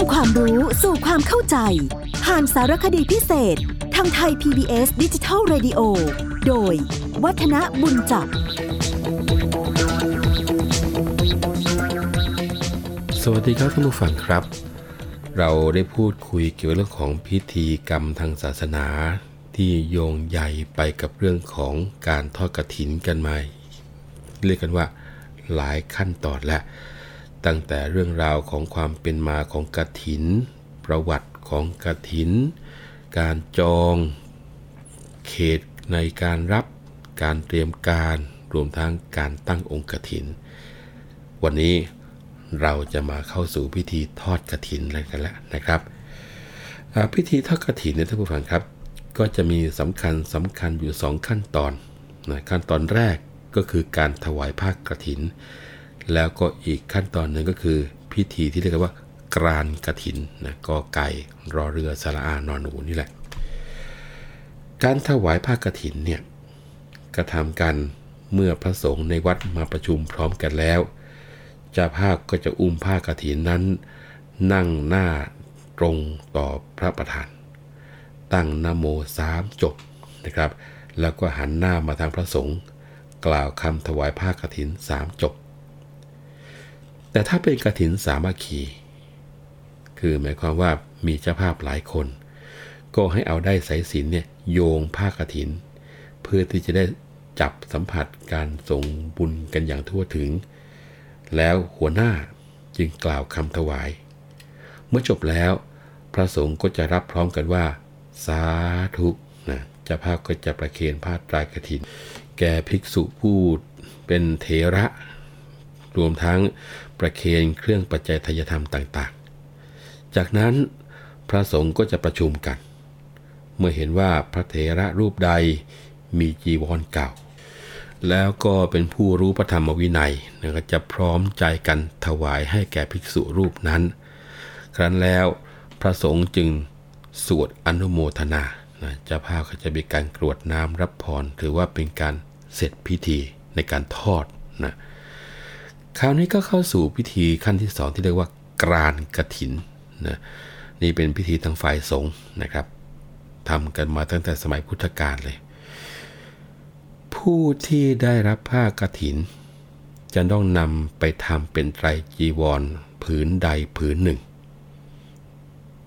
ำความรู้สู่ความเข้าใจ ผ่านสารคดีพิเศษ ทางไทย PBS ดิจิทัล Radio โดย วัฒนบุญจับ สวัสดีครับท่านผู้ฟังครับ เราได้พูดคุยเกี่ยวกับเรื่องของพิธีกรรมทางศาสนา ที่โยงใยไปกับเรื่องของการทอดกระถินกันมา เรียกกันว่าหลายขั้นตอนและ ตั้งแต่เรื่องราวของความเป็นมาของกระถิน ประวัติของกระถิน การจองเขตในการรับการเตรียมการรวมทั้งการตั้งองค์กระถิน วันนี้เราจะมาเข้าสู่พิธีทอดกระถินกันแล้วนะครับพิธีทอดกระถินเนี่ยท่านผู้ฟังครับ ก็จะมีสำคัญสำคัญอยู่ 2 ขั้นตอนนะขั้นตอนแรกก็คือการถวายผ้ากระถิน แล้วก็อีกขั้นตอนหนึ่งก็คือพิธีที่เรียกว่ากรานกระถินนะกอไก่รอเรือสระอานอนหนูนี่แหละ การถวายผ้ากระถินเนี่ยกระทำกันเมื่อพระสงฆ์ในวัดมาประชุมพร้อมกันแล้วจ้าภาพก็จะอุ้มผ้ากฐินนั้น นั่งหน้าตรงต่อพระประธาน ตั้งนโมสามจบนะครับ แล้วก็หันหน้ามาทางพระสงฆ์กล่าวคำถวายผ้ากฐินสามจบ แต่ถ้าเป็นกฐินสามัคคี คือหมายความว่ามีเจ้าภาพหลายคน ก็ให้เอาได้สายสินเนี่ยโยงผ้ากฐิน เพื่อที่จะได้จับสัมผัสการส่งบุญกันอย่างทั่วถึง แล้วหัวหน้าจึงกล่าวคำถวาย เมื่อจบแล้ว พระสงฆ์ก็จะรับพร้อมกันว่า สาธุนะเจ้าภาพก็จะประเคนผ้าตรายกฐิน แก่ภิกษุผู้เป็นเถระ รวมทั้ง ประเคนเครื่องปัจจัยทายธรรมต่างๆ จากนั้นพระสงฆ์ก็จะประชุมกัน เมื่อเห็นว่าพระเถระรูปใดมีจีวรเก่า แล้วก็เป็นผู้รู้พระธรรมวินัยนะก็จะพร้อมใจกันถวายให้แก่ภิกษุรูปนั้น ครั้นแล้วพระสงฆ์จึงสวดอนุโมทนานะเจ้าภาพก็จะมีการกรวดน้ำรับพรถือว่าเป็นการเสร็จพิธีในการทอดนะ คราวนี้ก็เข้าสู่พิธีขั้นที่สองที่เรียกว่ากรานกระถินนะนี่เป็นพิธีทางฝ่ายสงฆ์นะครับทำกันมาตั้งแต่สมัยพุทธกาลเลย ผู้ที่ได้รับผ้ากฐิน จะต้องนำไปทำเป็นไตรจีวรผืนใดผืนหนึ่ง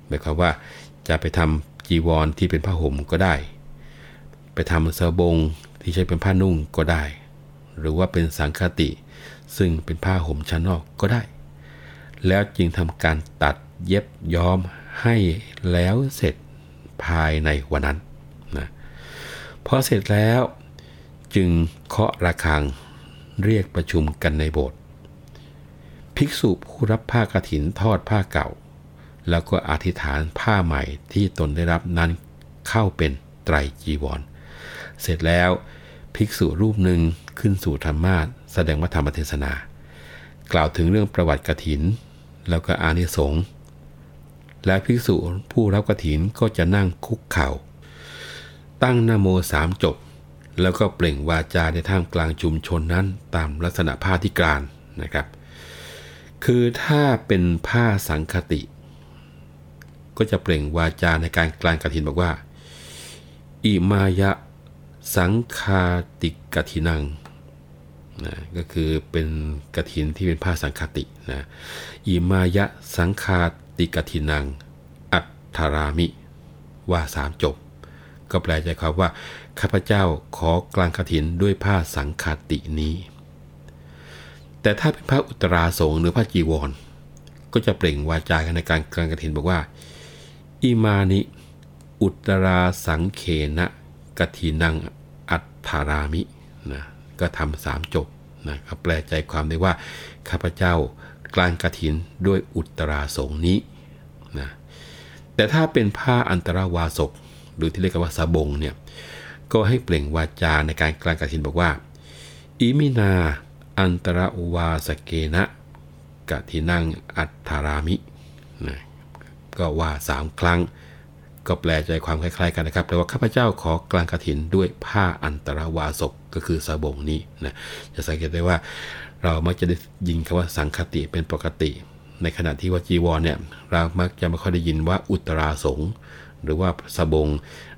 หมายความว่าจะไปทำจีวรที่เป็นผ้าห่มก็ได้ ไปทำเสบงที่ใช้เป็นผ้านุ่งก็ได้ หรือว่าเป็นสังคติ ซึ่งเป็นผ้าห่มชั้นนอกก็ได้ แล้วจึงทำการตัดเย็บย้อมให้แล้วเสร็จภายในวันนั้นนะพอเสร็จแล้วจึงเคาะระฆังเรียกประชุมกันในโบสถ์ภิกษุผู้รับผ้ากฐินทอดผ้าเก่า แล้วก็อธิษฐานผ้าใหม่ที่ตนได้รับนั้นเข้าเป็นไตรจีวร เสร็จแล้วภิกษุรูปหนึ่งขึ้นสู่ธรรมาส แสดงวัธรรมเทศนา กล่าวถึงเรื่องประวัติกฐิน แล้วก็อานิสงส์และภิกษุผู้รับกฐินก็จะนั่งคุกเข่า ตั้งนโมสามจบ แล้วก็เปล่งวาจาในท่ามกลางชุมชนนั้นตามลักษณะผ้าที่กรานนะครับ คือถ้าเป็นผ้าสังคติ ก็จะเปล่งวาจาในการกลางกฐินบอกว่าอิมายะสังคาติกฐินัง นะก็คือเป็นกฐินที่เป็นผ้าสังคตินะอิมายะสังคาติกฐินัง อัตถารามิ ว่าสามจบ ก็แปลใจความว่า ข้าพเจ้าขอกลางกฐินด้วยผ้าสังคตินี้ แต่ถ้าเป็นผ้าอุตราสงหรือผ้าจีวร ก็จะเปล่งวาจากันในการกลางกฐินบอกว่า อิมานิ อุตราสังเขนะกฐินังอัตถารามินะ ก็ทำสามจบนะก็แปลใจความได้ว่าข้าพเจ้ากลางกฐินด้วยอุตราสงนี้นะแต่ถ้าเป็นผ้าอันตรวาสกหรือที่เรียกว่าสบงเนี่ยก็ให้เปล่งวาจาในการกลางกฐินบอกว่าอิมินา อันตรวาสเกนะกฐินังอัตถารามินะก็ว่าสามครั้ง ก็แปลใจความคล้ายๆกันนะครับแปลว่าข้าพเจ้าขอกลางกฐินด้วยผ้าอันตรวาสกก็คือสบงนี้นะจะสังเกตได้ว่า เรามักจะได้ยินคำว่าสังคติเป็นปกติ ในขณะที่ว่าจีวรเนี่ยเรามักจะไม่ค่อยได้ยินว่าอุตราสงหรือว่าสบง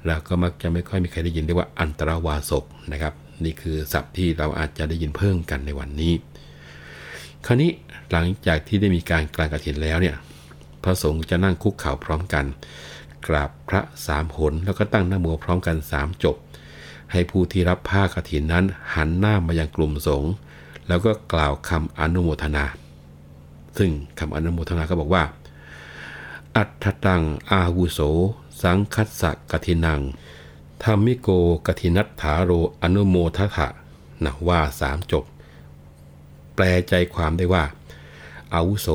เราก็มักจะไม่ค่อยมีใครได้ยินเรียกว่าอันตรวาสกนะครับ นี่คือศัพท์ที่เราอาจจะได้ยินเพิ่มกันในวันนี้ คราวนี้หลังจากที่ได้มีการกลางกระถินแล้วเนี่ยพระสงฆ์จะนั่งคุกเข่าพร้อมกัน กราบพระสามหนแล้วก็ตั้งหน้าโมพร้อมกันสามจบ ให้ผู้ที่รับผ้ากฐินนั้นหันหน้ามายังกลุ่มสงฆ์แล้วก็กล่าวคำอนุโมทนา ซึ่งคำอนุโมทนาก็บอกว่า อัตตังอาวุโส สังคัสสะกฐินังธรรมิโกกฐินัตถาโรอนุโมทถะนะว่าสามจบ แปลใจความได้ว่าอาวุโส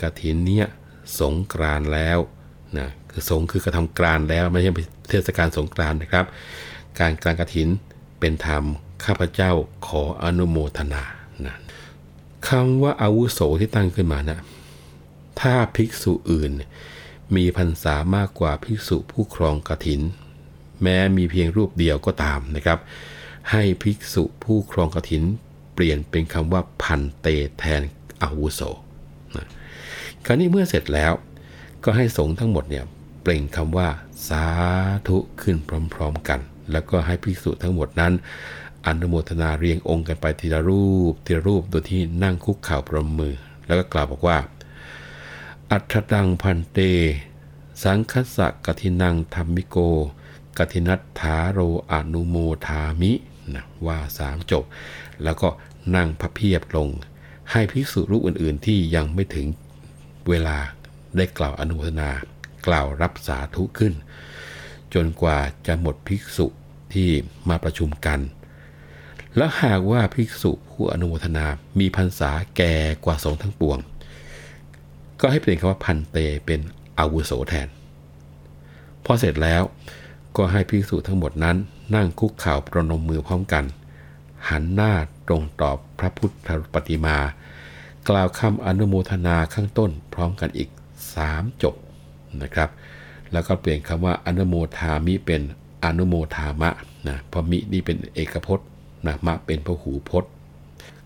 กฐินเนี่ยสงกรานแล้ว นะคือสงคือกระทำกรานแล้วไม่ใช่เทศกาลสงกรานนะครับ การกลางกฐินเป็นธรรมข้าพเจ้าขออนุโมทนานะคำว่าอาวุโสที่ตั้งขึ้นมานะถ้าภิกษุอื่น มีพรรษามากกว่าภิกษุผู้ครองกฐิน แม้มีเพียงรูปเดียวก็ตามนะครับ ให้ภิกษุผู้ครองกฐิน เปลี่ยนเป็นคำว่าพันเตแทนอาวุโสนะคราวนี้เมื่อเสร็จแล้ว ก็ให้สงฆ์ทั้งหมดเนี่ยเปล่งคำว่าสาธุขึ้นพร้อมๆกัน แล้วก็ให้ภิกษุทั้งหมดนั้นอนุโมทนาเรียงองค์กันไปทีละรูปทีละรูปโดยที่นั่งคุกเข่าประมือ แล้วก็กล่าวบอกว่า อัตดังพันเต สังคสะกทินังธรรมิโกกทินัตถาโรอนุโมทามินะว่าสามจบ แล้วก็นั่งพระเพียบลง ให้ภิกษุรูปอื่นๆที่ยังไม่ถึงเวลา ได้กล่าวอนุโมทนา กล่าวรับสาธุขึ้น จนกว่าจะหมดภิกษุที่มาประชุมกัน และหากว่าภิกษุผู้อนุโมทนา มีพรรษาแก่กว่าสงทั้งปวง ก็ให้เปลี่ยนคำว่าพันเตเป็นอาวุโสแทน พอเสร็จแล้วก็ให้ภิกษุทั้งหมดนั้น นั่งคุกเข่าประนมมือพร้อมกัน หันหน้าตรงตอบพระพุทธปฏิมา กล่าวคำอนุโมทนาข้างต้นพร้อมกันอีก 3 จบนะครับ แล้วก็เปลี่ยนคำว่าอนุโมทามิเป็นอนุโมทามะนะเพราะมินี่เป็นเอกพจน์นะมะเป็นพหูพจน์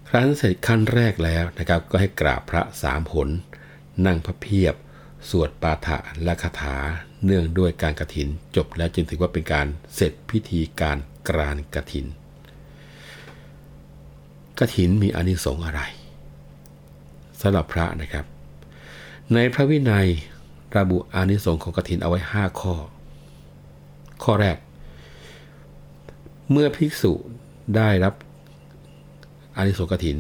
ครั้นเสร็จขั้นแรกแล้วนะครับ ก็ให้กราบพระสามผลนั่งพระเพียบ สวดปาฐะและคาถา เนื่องด้วยการกระถิน จบแล้วจึงถือว่าเป็นการเสร็จพิธีการกรานกระถิน กระถินมีอานิสงส์อะไรสำหรับพระนะครับ ในพระวินัยระบุอานิสงส์ของกฐินเอาไว้ 5 ข้อ ข้อแรก เมื่อภิกษุได้รับอานิสงส์กฐิน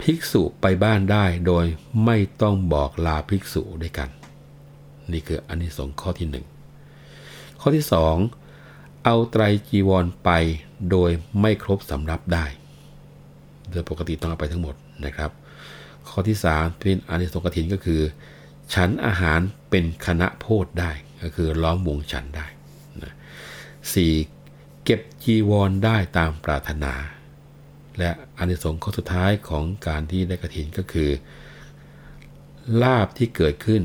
ภิกษุไปบ้านได้โดยไม่ต้องบอกลาภิกษุด้วยกัน นี่คืออานิสงส์ข้อที่ 1 ข้อที่ 2 เอาไตรจีวรไปโดยไม่ครบสำรับได้ โดยปกติต้องเอาไปทั้งหมดนะครับ ข้อที่3เป็นอานิสงส์กฐินก็คือ ฉันอาหารเป็นคณะโพธได้ก็คือล้อมวงฉันได้นะสี่เก็บจีวรได้ตามปรารถนา และอานิสงส์ข้อสุดท้ายของการที่ได้กฐินก็คือลาบที่เกิดขึ้น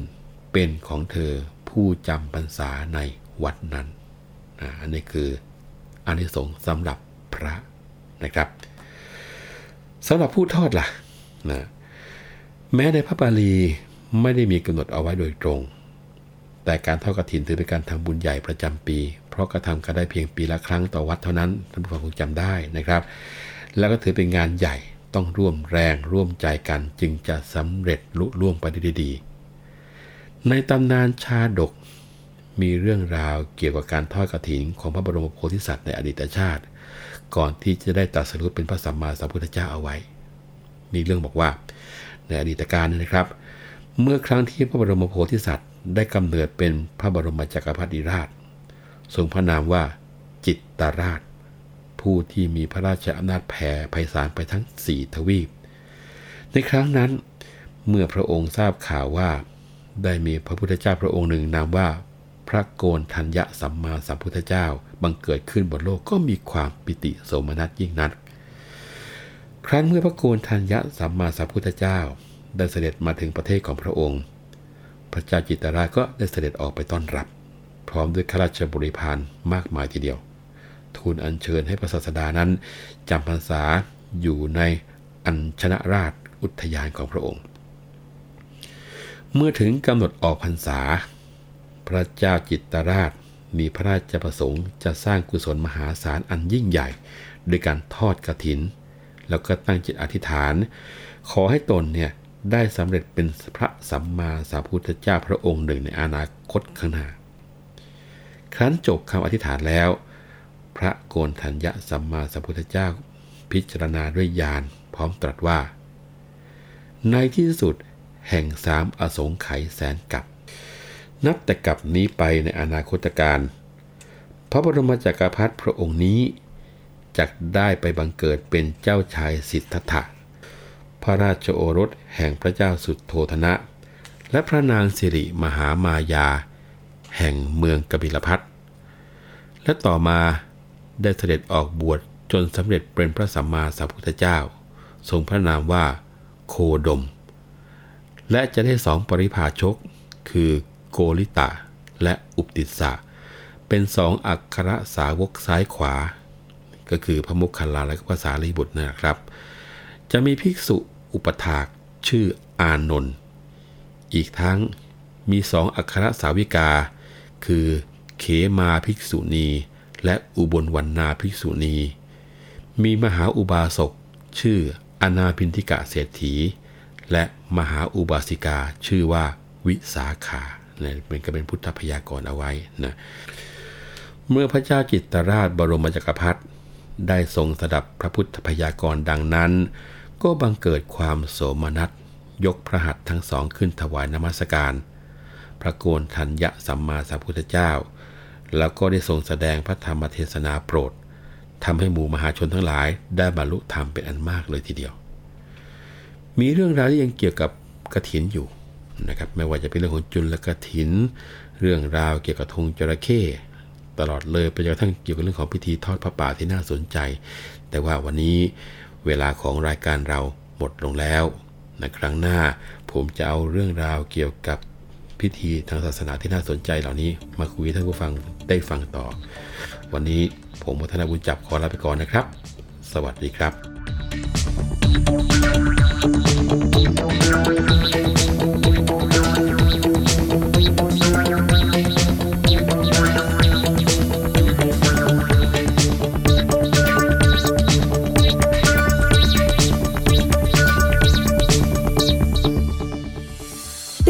เป็นของเธอผู้จำพรรษาในวัดนั้นนะอันนี้คืออานิสงส์สำหรับพระนะครับสำหรับผู้ทอดล่ะนะ แม้ในพระบาลีไม่ได้มีกำหนดเอาไว้โดยตรง แต่การทอดกฐินถือเป็นการทำบุญใหญ่ประจำปี เพราะกระทำกันได้เพียงปีละครั้งต่อวัดเท่านั้นท่านผู้ฟังคงจำได้นะครับ แล้วก็ถือเป็นงานใหญ่ต้องร่วมแรงร่วมใจกันจึงจะสำเร็จลุล่วงไปได้ดี ในตำนานชาดกมีเรื่องราวเกี่ยวกับการทอดกฐินของพระบรมโพธิสัตว์ในอดีตชาติ ก่อนที่จะได้ตรัสรู้เป็นพระสัมมาสัมพุทธเจ้าเอาไว้ มีเรื่องบอกว่า ในอดีตการนะครับ เมื่อครั้งที่พระบรมโพธิสัตว์ได้กำเนิดเป็นพระบรมจักรพรรดิราช ทรงพระนามว่าจิตตราช ผู้ที่มีพระราชอำนาจแผ่ไพศาลไปทั้งสี่ทวีป ในครั้งนั้นเมื่อพระองค์ทราบข่าวว่า ได้มีพระพุทธเจ้าพระองค์หนึ่งนามว่าพระโกนทัญญะสัมมาสัมพุทธเจ้าบังเกิดขึ้นบนโลกก็มีความปิติโสมนัสยิ่งนัก ครั้นเมื่อพระโกนทัญญะสัมมาสัมพุทธเจ้า ได้เสด็จมาถึงประเทศของพระองค์ พระเจ้าจิตรราก็ได้เสด็จออกไปต้อนรับ พร้อมด้วยข้าราชบริพารมากมายทีเดียว ทูลอัญเชิญให้พระศาสดานั้นจำพรรษาอยู่ในอัญชนะราชอุทยานของพระองค์ เมื่อถึงกำหนดออกพรรษา พระเจ้าจิตตราชมีพระราชประสงค์จะสร้างกุศลมหาศาลอันยิ่งใหญ่ โดยการทอดกระถิน แล้วก็ตั้งจิตอธิษฐาน ขอให้ตนเนี่ยได้สำเร็จเป็นพระสัมมาสัมพุทธเจ้าพระองค์หนึ่งในอนาคตข้างหน้า ครั้นจบคำอธิษฐานแล้ว พระโกนทัญญะสัมมาสัมพุทธเจ้า พิจารณาด้วยญาณพร้อมตรัสว่า ในที่สุดแห่งสามอสงไขยแสนกับ นับแต่กับนี้ไปในอนาคตการ พระบรมจักรพรรดิพระองค์นี้ จักได้ไปบังเกิดเป็นเจ้าชายสิทธัตถะ พระราชโอรสแห่งพระเจ้าสุดโทธนะ และพระนางสิริมหามายา แห่งเมืองกบิลพัทและต่อมาได้เสด็จออกบวชจนสำเร็จเป็นพระสัมมาสัมพุทธเจ้า ทรงพระนามว่าโคดม และจะได้สองปริภาชก คือโกริตะและอุปติสสะเป็นสองอักขระสาวกซ้ายขวา ก็คือพระมุขคัลลาและภาษาลีบุตรนะครับ จะมีภิกษุอุปถากชื่ออานนท์อีกทั้งมีสองอักขระสาวิกา คือเขมาภิกษุณี และอุบลวันนาภิกษุณี มีมหาอุบาสกชื่ออนาพินทิกะเศรษฐี และมหาอุบาสิกาชื่อว่าวิสาขาเนี่ยเป็นก็เป็นพุทธพยากรณ์เอาไว้นะเมื่อพระเจ้าจิตตราชบรมจักรพรรดิ ได้ทรงสดับพระพุทธพยากรณ์ดังนั้น ก็บังเกิดความโสมนัส ยกพระหัตถ์ทั้งสองขึ้นถวายนมัสการ พระโกนทัญญะสัมมาสัมพุทธเจ้า แล้วก็ได้ทรงแสดงพระธรรมเทศนาโปรดทำให้หมู่มหาชนทั้งหลายได้บรรลุธรรมเป็นอันมากเลยทีเดียว มีเรื่องราวที่ยังเกี่ยวกับกระถินอยู่นะครับไม่ว่าจะเป็นเรื่องของจุลกระถิน เรื่องราวเกี่ยวกับธงจระเข้ ตลอดเลยไปจนกระทั่งเกี่ยวกับเรื่องของพิธีทอดพระป่าที่น่าสนใจ แต่ว่าวันนี้เวลาของรายการเราหมดลงแล้วในครั้งหน้าผมจะเอาเรื่องราวเกี่ยวกับพิธีทางศาสนาที่น่าสนใจเหล่านี้ มาคุยท่านผู้ฟังได้ฟังต่อ วันนี้ผมวัฒนบุญจับขอลาไปก่อนนะครับ สวัสดีครับติ